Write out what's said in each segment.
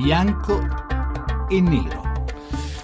bianco e nero.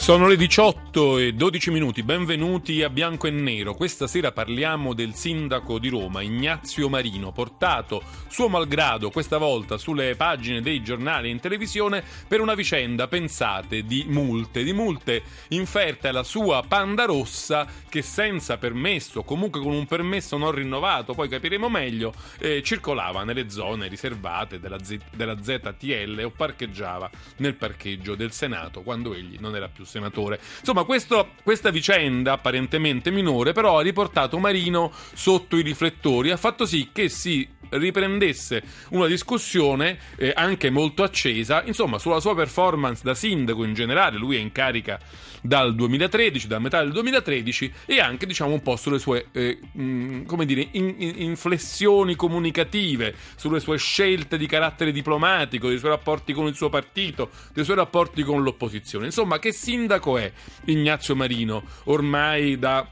Sono le 18 e 12 minuti, benvenuti a Bianco e Nero. Questa sera parliamo del sindaco di Roma, Ignazio Marino, portato suo malgrado questa volta sulle pagine dei giornali e in televisione per una vicenda, pensate, di multe, di multe inferte alla sua Panda Rossa che senza permesso, comunque con un permesso non rinnovato, poi capiremo meglio, eh, circolava nelle zone riservate della, Z- della ZTL o parcheggiava nel parcheggio del Senato quando egli non era più senatore. Insomma, questo, questa vicenda apparentemente minore però ha riportato Marino sotto i riflettori, ha fatto sì che si riprendesse una discussione eh, anche molto accesa, insomma, sulla sua performance da sindaco in generale, lui è in carica dal 2013, da metà del 2013 e anche diciamo un po' sulle sue eh, mh, come dire, in, in, inflessioni comunicative, sulle sue scelte di carattere diplomatico, dei suoi rapporti con il suo partito, dei suoi rapporti con l'opposizione. Insomma, che sindaco è Ignazio Marino ormai da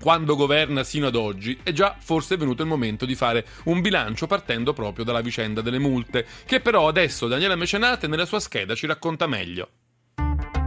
quando governa sino ad oggi, è già forse venuto il momento di fare un bilancio partendo proprio dalla vicenda delle multe, che però adesso Daniela Mecenate nella sua scheda ci racconta meglio.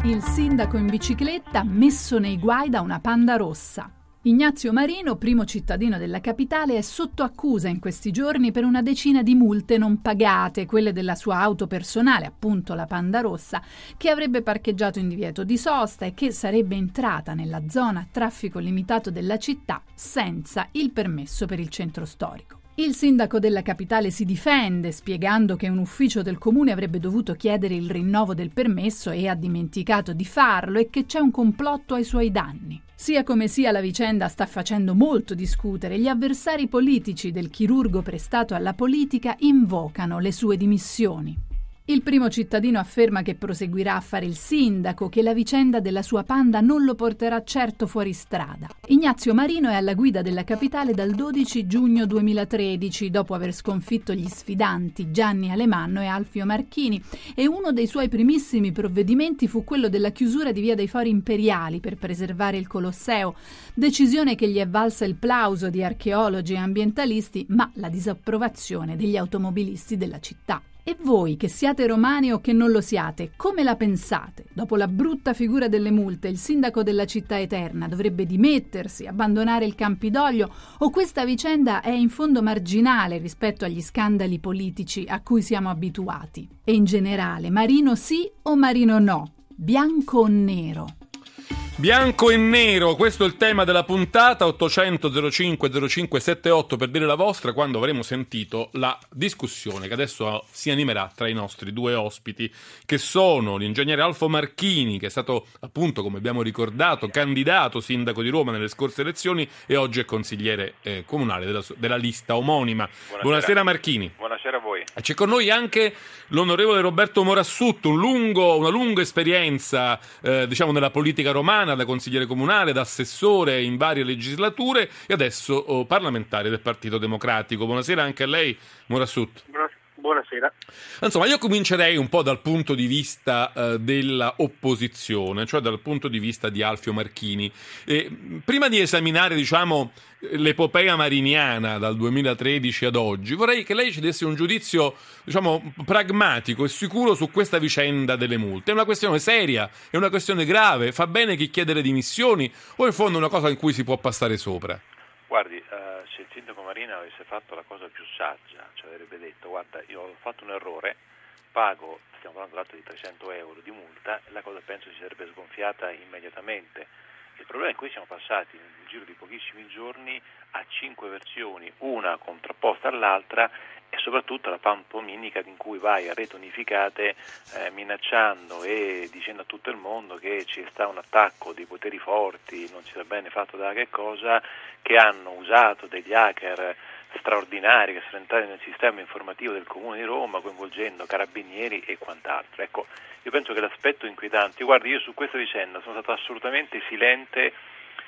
Il sindaco in bicicletta messo nei guai da una panda rossa. Ignazio Marino, primo cittadino della capitale, è sotto accusa in questi giorni per una decina di multe non pagate, quelle della sua auto personale, appunto la Panda Rossa, che avrebbe parcheggiato in divieto di sosta e che sarebbe entrata nella zona a traffico limitato della città senza il permesso per il centro storico. Il sindaco della capitale si difende spiegando che un ufficio del comune avrebbe dovuto chiedere il rinnovo del permesso e ha dimenticato di farlo e che c'è un complotto ai suoi danni. Sia come sia la vicenda sta facendo molto discutere. Gli avversari politici del chirurgo prestato alla politica invocano le sue dimissioni. Il primo cittadino afferma che proseguirà a fare il sindaco, che la vicenda della sua panda non lo porterà certo fuori strada. Ignazio Marino è alla guida della capitale dal 12 giugno 2013, dopo aver sconfitto gli sfidanti Gianni Alemanno e Alfio Marchini, e uno dei suoi primissimi provvedimenti fu quello della chiusura di Via dei Fori Imperiali per preservare il Colosseo, decisione che gli è valsa il plauso di archeologi e ambientalisti, ma la disapprovazione degli automobilisti della città. E voi, che siate romani o che non lo siate, come la pensate? Dopo la brutta figura delle multe, il sindaco della città eterna dovrebbe dimettersi, abbandonare il Campidoglio o questa vicenda è in fondo marginale rispetto agli scandali politici a cui siamo abituati? E in generale, Marino sì o Marino no? Bianco o nero? Bianco e nero, questo è il tema della puntata 800 05 05 78 per dire la vostra quando avremo sentito la discussione che adesso si animerà tra i nostri due ospiti che sono l'ingegnere Alfo Marchini che è stato appunto come abbiamo ricordato candidato sindaco di Roma nelle scorse elezioni e oggi è consigliere eh, comunale della, della, lista omonima. Buonasera. Buonasera Marchini. Buonasera a voi. C'è con noi anche l'onorevole Roberto Morassutto, un lungo, una lunga esperienza eh, diciamo nella politica romana da consigliere comunale, da assessore in varie legislature e adesso oh, parlamentare del Partito Democratico. Buonasera anche a lei, Morassut. Buonasera. Insomma, io comincerei un po' dal punto di vista eh, dell'opposizione, cioè dal punto di vista di Alfio Marchini. E, prima di esaminare, diciamo, l'epopea mariniana dal 2013 ad oggi, vorrei che lei ci desse un giudizio, diciamo, pragmatico e sicuro su questa vicenda delle multe. È una questione seria, è una questione grave, fa bene chi chiede le dimissioni o in fondo è una cosa in cui si può passare sopra? Guardi, se il sindaco Marina avesse fatto la cosa più saggia, cioè avrebbe detto guarda io ho fatto un errore, pago, stiamo parlando di 300 euro di multa, la cosa penso si sarebbe sgonfiata immediatamente. Il problema è che qui siamo passati nel giro di pochissimi giorni a cinque versioni, una contrapposta all'altra e soprattutto la pantominica in cui vai a rete unificate eh, minacciando e dicendo a tutto il mondo che ci sta un attacco dei poteri forti, non si sa bene fatto da che cosa, che hanno usato degli hacker straordinari che sono entrati nel sistema informativo del Comune di Roma coinvolgendo carabinieri e quant'altro. Ecco, io penso che l'aspetto inquietante, guardi io su questa vicenda sono stato assolutamente silente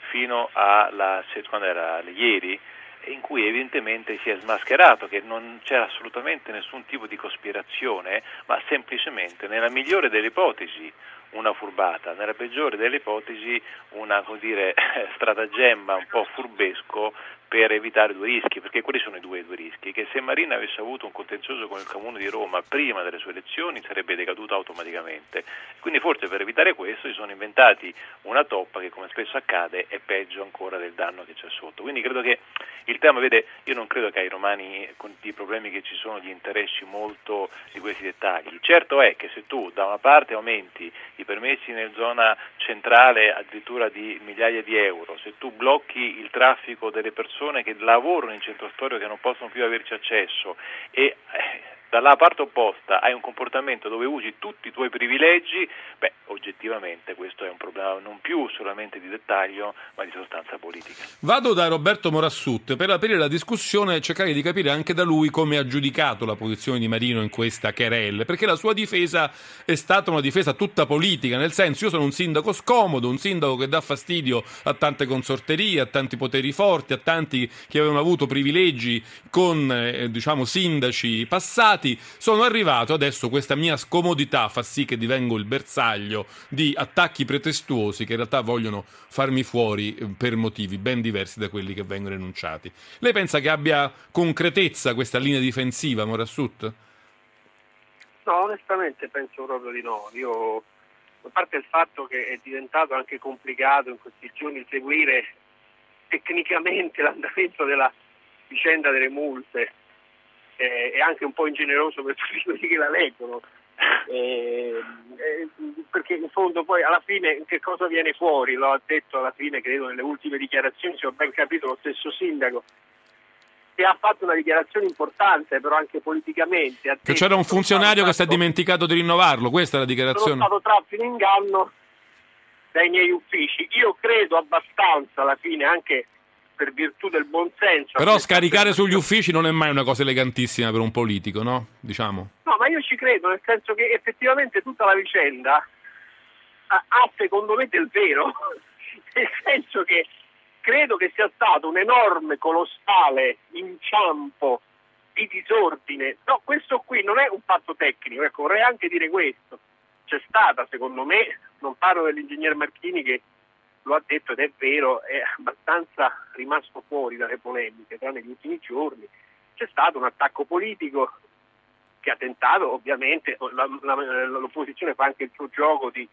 fino alla, quando era ieri, in cui evidentemente si è smascherato che non c'era assolutamente nessun tipo di cospirazione, ma semplicemente nella migliore delle ipotesi una furbata, nella peggiore delle ipotesi una dire, stratagemma un po' furbesco per evitare due rischi, perché quali sono i due, due rischi? Che se Marina avesse avuto un contenzioso con il Comune di Roma prima delle sue elezioni sarebbe decaduto automaticamente. Quindi forse per evitare questo si sono inventati una toppa che come spesso accade è peggio ancora del danno che c'è sotto. Quindi credo che il tema, vede, io non credo che ai romani con i problemi che ci sono gli interessi molto di questi dettagli. Certo è che se tu da una parte aumenti i permessi nella zona centrale addirittura di migliaia di euro, se tu blocchi il traffico delle persone che lavorano in centro storico che non possono più averci accesso e eh, dalla parte opposta hai un comportamento dove usi tutti i tuoi privilegi, beh, oggettivamente questo è un problema non più solamente di dettaglio, ma di sostanza politica. Vado da Roberto Morassut per aprire la discussione e cercare di capire anche da lui come ha giudicato la posizione di Marino in questa querelle, perché la sua difesa è stata una difesa tutta politica, nel senso io sono un sindaco scomodo, un sindaco che dà fastidio a tante consorterie, a tanti poteri forti, a tanti che avevano avuto privilegi con eh, diciamo sindaci passati stati, sono arrivato adesso questa mia scomodità fa sì che divengo il bersaglio di attacchi pretestuosi che in realtà vogliono farmi fuori eh, per motivi ben diversi da quelli che vengono enunciati. Lei pensa che abbia concretezza questa linea difensiva, Morassut? No, onestamente penso proprio di no. Io, a parte il fatto che è diventato anche complicato in questi giorni seguire tecnicamente l'andamento della vicenda delle multe, eh, è anche un po' ingeneroso per tutti quelli che la leggono. Eh, eh, perché in fondo poi alla fine che cosa viene fuori? Lo ha detto alla fine, credo, nelle ultime dichiarazioni, se ho ben capito, lo stesso sindaco che ha fatto una dichiarazione importante, però anche politicamente. Ha che c'era un funzionario che si è dimenticato di rinnovarlo, questa è la dichiarazione. Sono stato tratto in inganno dai miei uffici. Io credo abbastanza alla fine anche per virtù del buonsenso. Però scaricare sugli uffici non è mai una cosa elegantissima per un politico, no? Diciamo. No, ma io ci credo, nel senso che effettivamente tutta la vicenda ha, ha secondo me del vero, nel senso che credo che sia stato un enorme, colossale inciampo di disordine. No, questo qui non è un fatto tecnico, ecco, vorrei anche dire questo. C'è stata, secondo me, non parlo dell'ingegner Marchini che lo ha detto ed è vero, è abbastanza rimasto fuori dalle polemiche tra negli ultimi giorni. C'è stato un attacco politico che ha tentato, ovviamente, la, la, l'opposizione fa anche il suo gioco di,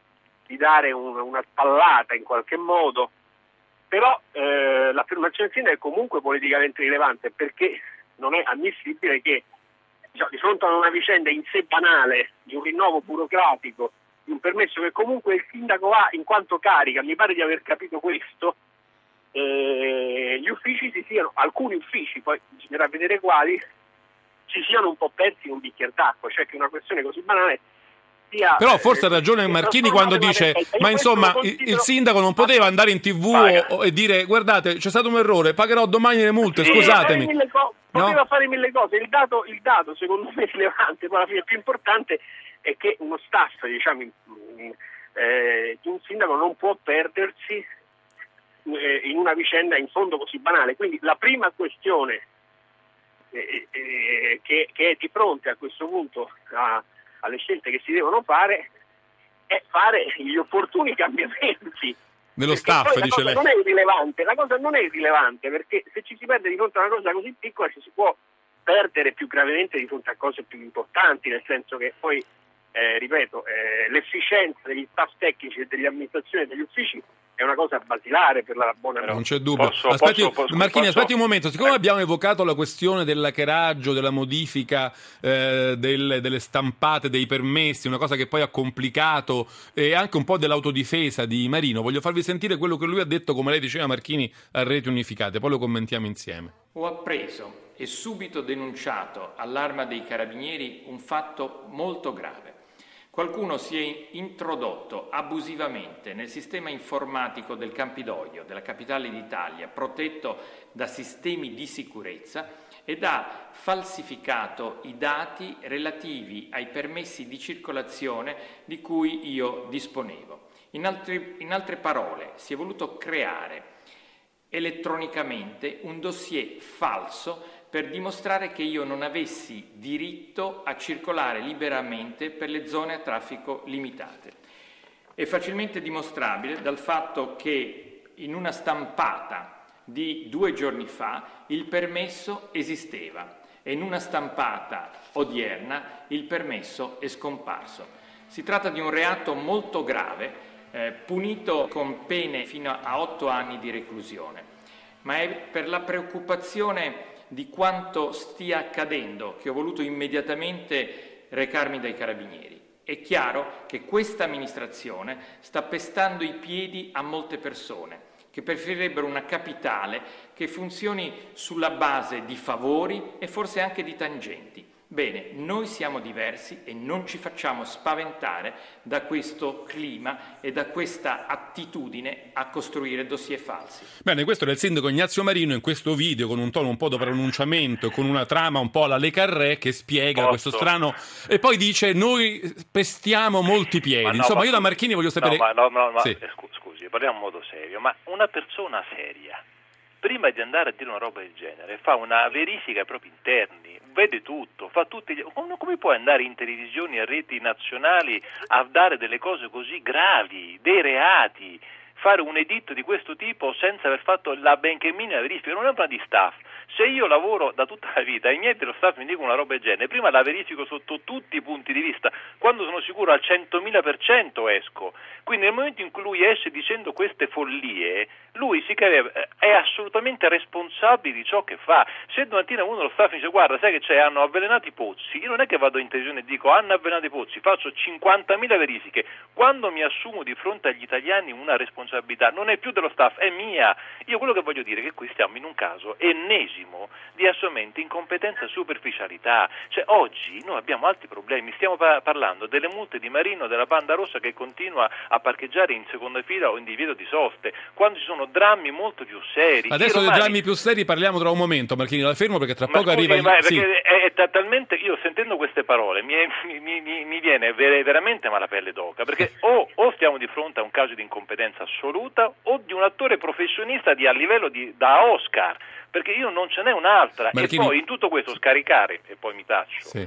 di dare un, una spallata in qualche modo, però eh, l'affermazione del è comunque politicamente rilevante perché non è ammissibile che diciamo, di fronte a una vicenda in sé banale di un rinnovo burocratico di un permesso che comunque il sindaco ha in quanto carica, mi pare di aver capito questo, eh, gli uffici si siano, alcuni uffici, poi bisognerà vedere quali, si siano un po' persi in un bicchiere d'acqua, cioè che una questione così banale sia, Però forse ha ragione eh, Marchini quando dice ma insomma considero... il sindaco non poteva andare in tv o, e dire guardate c'è stato un errore, pagherò domani le multe, sì, scusatemi. Co- poteva no? fare mille cose, il dato, il dato secondo me rilevante, poi alla fine più importante è che uno staff diciamo, eh, di un sindaco non può perdersi eh, in una vicenda in fondo così banale. Quindi la prima questione eh, eh che, che, è di fronte a questo punto a, alle scelte che si devono fare è fare gli opportuni cambiamenti. Nello staff, dice lei. Non è irrilevante, la cosa non è irrilevante perché se ci si perde di fronte a una cosa così piccola ci si può perdere più gravemente di fronte a cose più importanti, nel senso che poi eh, ripeto, eh, l'efficienza degli staff tecnici e delle amministrazioni e degli uffici è una cosa basilare per la buona Non c'è dubbio. Posso, aspetti, posso, posso, Marchini, aspetti un momento. Siccome abbiamo evocato la questione dell'hackeraggio, della modifica eh, del, delle stampate dei permessi, una cosa che poi ha complicato e anche un po' dell'autodifesa di Marino, voglio farvi sentire quello che lui ha detto, come lei diceva Marchini, a reti unificate. Poi lo commentiamo insieme. Ho appreso e subito denunciato all'arma dei carabinieri un fatto molto grave Qualcuno si è introdotto abusivamente nel sistema informatico del Campidoglio, della capitale d'Italia, protetto da sistemi di sicurezza, ed ha falsificato i dati relativi ai permessi di circolazione di cui io disponevo. In, altri, in altre parole, si è voluto creare elettronicamente un dossier falso per dimostrare che io non avessi diritto a circolare liberamente per le zone a traffico limitate. È facilmente dimostrabile dal fatto che in una stampata di due giorni fa il permesso esisteva e in una stampata odierna il permesso è scomparso. Si tratta di un reato molto grave, eh, punito con pene fino a otto anni di reclusione, ma è per la preoccupazione di quanto stia accadendo che ho voluto immediatamente recarmi dai carabinieri. È chiaro che questa amministrazione sta pestando i piedi a molte persone che preferirebbero una capitale che funzioni sulla base di favori e forse anche di tangenti. Bene, noi siamo diversi e non ci facciamo spaventare da questo clima e da questa attitudine a costruire dossier falsi. Bene, questo era il sindaco Ignazio Marino in questo video con un tono un po' da pronunciamento, con una trama un po' alla Le Carré che spiega Posso? questo strano e poi dice noi pestiamo molti piedi. No, Insomma, ma- io da Marchini voglio sapere No, ma, no, no, ma- Sì. eh, scu- scusi, parliamo in modo serio, ma una persona seria, prima di andare a dire una roba del genere, fa una verifica ai propri interni, vede tutto, fa tutti gli... come, puoi andare in televisioni e reti nazionali a dare delle cose così gravi, dei reati? Fare un editto di questo tipo senza aver fatto la benché minima verifica, non è un plan di staff. Se io lavoro da tutta la vita e i miei dello staff mi dicono una roba del genere, prima la verifico sotto tutti i punti di vista, quando sono sicuro al 100.000% esco. Quindi nel momento in cui lui esce dicendo queste follie, lui si crea- è assolutamente responsabile di ciò che fa. Se domattina uno dello staff mi dice guarda sai che c'è, hanno avvelenato i pozzi, io non è che vado in televisione e dico hanno avvelenato i pozzi, faccio 50.000 verifiche. Quando mi assumo di fronte agli italiani una responsabilità, non è più dello staff, è mia. Io quello che voglio dire è che qui stiamo in un caso ennesimo di assolutamente incompetenza e superficialità. Cioè oggi noi abbiamo altri problemi, stiamo pa- parlando delle multe di Marino, della banda rossa che continua a parcheggiare in seconda fila o in divieto di soste, quando ci sono drammi molto più seri. Adesso I dei romani- drammi più seri parliamo tra un momento, Marchini, la fermo perché tra ma poco scusi, arriva il... ma è sì. è, è ta- talmente io sentendo queste parole mi, mi- mi- mi viene ver- veramente malapelle d'oca perché o, o stiamo di fronte a un caso di incompetenza assoluta o di un attore professionista di, a livello di, da Oscar perché io non ce n'è un'altra Marchini- e poi in tutto questo scaricare e poi mi taccio Sì.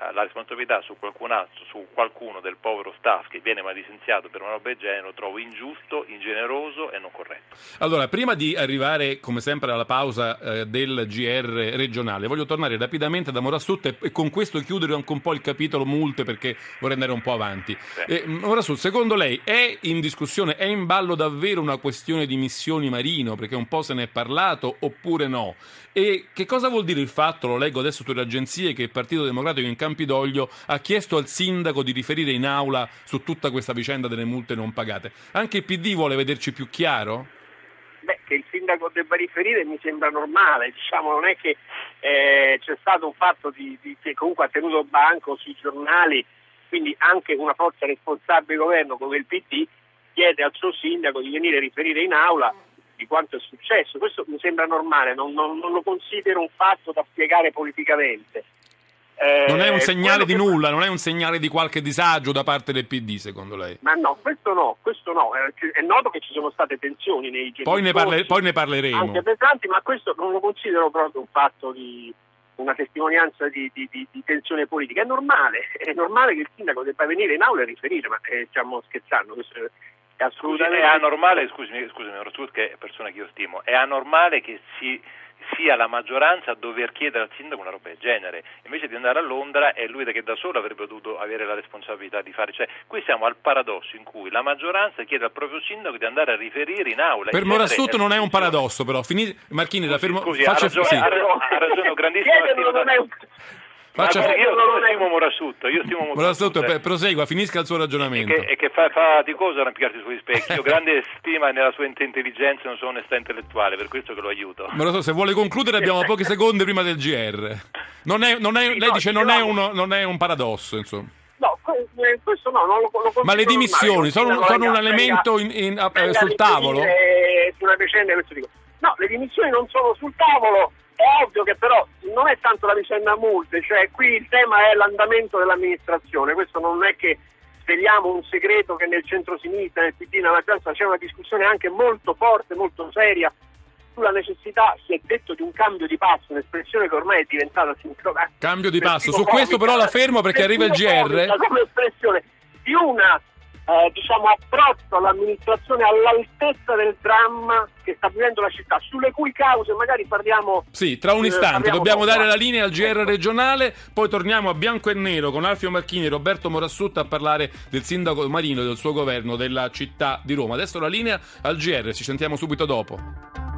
Eh, la responsabilità su qualcun altro, su qualcuno del povero staff che viene mal licenziato per una roba del genere lo trovo ingiusto, ingeneroso e non corretto. Allora, prima di arrivare, come sempre, alla pausa eh, del GR regionale, voglio tornare rapidamente da Morassut e, con questo chiudere anche un po' il capitolo multe perché vorrei andare un po' avanti. Eh, Morassut, secondo lei è in discussione, è in ballo davvero una questione di missioni marino? Perché un po' se ne è parlato oppure no? E che cosa vuol dire il fatto, lo leggo adesso sulle agenzie, che il Partito Democratico in Campidoglio ha chiesto al sindaco di riferire in aula su tutta questa vicenda delle multe non pagate? Anche il PD vuole vederci più chiaro? Beh, che il sindaco debba riferire mi sembra normale, diciamo, non è che eh, c'è stato un fatto di, di- che comunque ha tenuto banco sui giornali, quindi anche una forza responsabile governo come il PD chiede al suo sindaco di venire a riferire in aula di quanto è successo. Questo mi sembra normale, non, non- non lo considero un fatto da spiegare politicamente. Eh, Non è un segnale di nulla, non è un segnale di qualche disagio da parte del PD, secondo lei? Ma no, questo no, questo no. Eh, È noto che ci sono state tensioni nei giorni Poi ne, parle- poi ne parleremo. anche pesanti, ma questo non lo considero proprio un fatto di una testimonianza di, di- di- di tensione politica. È normale, è normale che il sindaco debba venire in aula e riferire, ma eh, stiamo scherzando, questo è assolutamente è anormale, scusami, scusami Rossut, che è persona che io stimo, è anormale che si sia la maggioranza a dover chiedere al sindaco una roba del genere, invece di andare a Londra è lui che da solo avrebbe dovuto avere la responsabilità di fare, cioè qui siamo al paradosso in cui la maggioranza chiede al proprio sindaco di andare a riferire in aula. Per Morassut non è un paradosso, però. Fini- Marchini, la fermo... Scusi, faccia- ha ragione, sì. ha ragione, ha ragione, ho un... Faccia- io, non stimo Morassut, io stimo molto Morassut, Morassut, per- prosegua, finisca il suo e ragionamento. che, e che fa, fa faticoso arrampicarsi sugli specchi. Io ho grande stima nella sua int- intelligenza e nella sua onestà intellettuale, per questo che lo aiuto. Morassut, se vuole concludere abbiamo pochi secondi prima del GR. Non è- non è- Sì, lei no, dice non è, uno- non è un paradosso, insomma. No, eh, questo no, non lo, lo Ma le dimissioni sono, sono un venga- elemento in- in- eh, venga sul a tavolo? riferire Su una vicenda questo tipo. No, le dimissioni non sono sul tavolo, è ovvio che però non è tanto la vicenda multe, cioè qui il tema è l'andamento dell'amministrazione, questo non è che sveliamo un segreto che nel centro-sinistra, nel PD, nella maggioranza c'è una discussione anche molto forte, molto seria sulla necessità, si è detto, di un cambio di passo, un'espressione che ormai è diventata sincronica. Cambio di passo. Su questo però la fermo perché arriva il GR. Come espressione di una eh, diciamo, approccio all'amministrazione all'altezza del dramma che sta vivendo la città, sulle cui cause magari parliamo... Sì, tra un istante eh, dobbiamo dare la linea al GR regionale, poi torniamo a bianco e nero con Alfio Marchini e Roberto Morassutta a parlare del sindaco Marino e del suo governo della città di Roma. Adesso la linea al GR, ci sentiamo subito dopo.